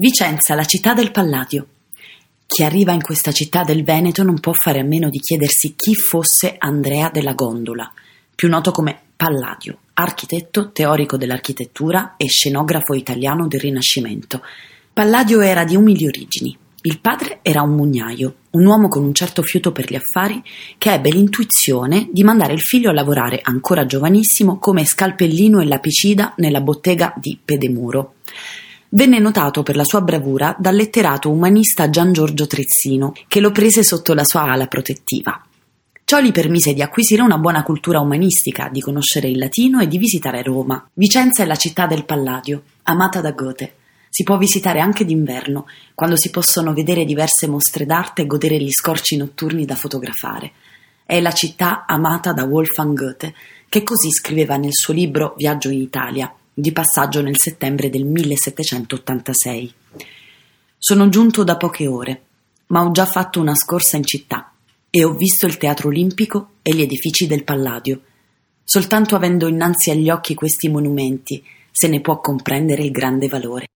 Vicenza, la città del Palladio. Chi arriva in questa città del Veneto non può fare a meno di chiedersi chi fosse Andrea della Gondola, più noto come Palladio, architetto, teorico dell'architettura e scenografo italiano del Rinascimento. Palladio era di umili origini. Il padre era un mugnaio, un uomo con un certo fiuto per gli affari che ebbe l'intuizione di mandare il figlio a lavorare ancora giovanissimo come scalpellino e lapicida nella bottega di Pedemuro. Venne notato per la sua bravura dal letterato umanista Gian Giorgio Trezzino, che lo prese sotto la sua ala protettiva. Ciò gli permise di acquisire una buona cultura umanistica, di conoscere il latino e di visitare Roma. Vicenza è la città del Palladio, amata da Goethe. Si può visitare anche d'inverno, quando si possono vedere diverse mostre d'arte e godere gli scorci notturni da fotografare. È la città amata da Wolfgang Goethe, che così scriveva nel suo libro Viaggio in Italia, di passaggio nel settembre del 1786. Sono giunto da poche ore, ma ho già fatto una scorsa in città e ho visto il Teatro Olimpico e gli edifici del Palladio. Soltanto avendo innanzi agli occhi questi monumenti se ne può comprendere il grande valore.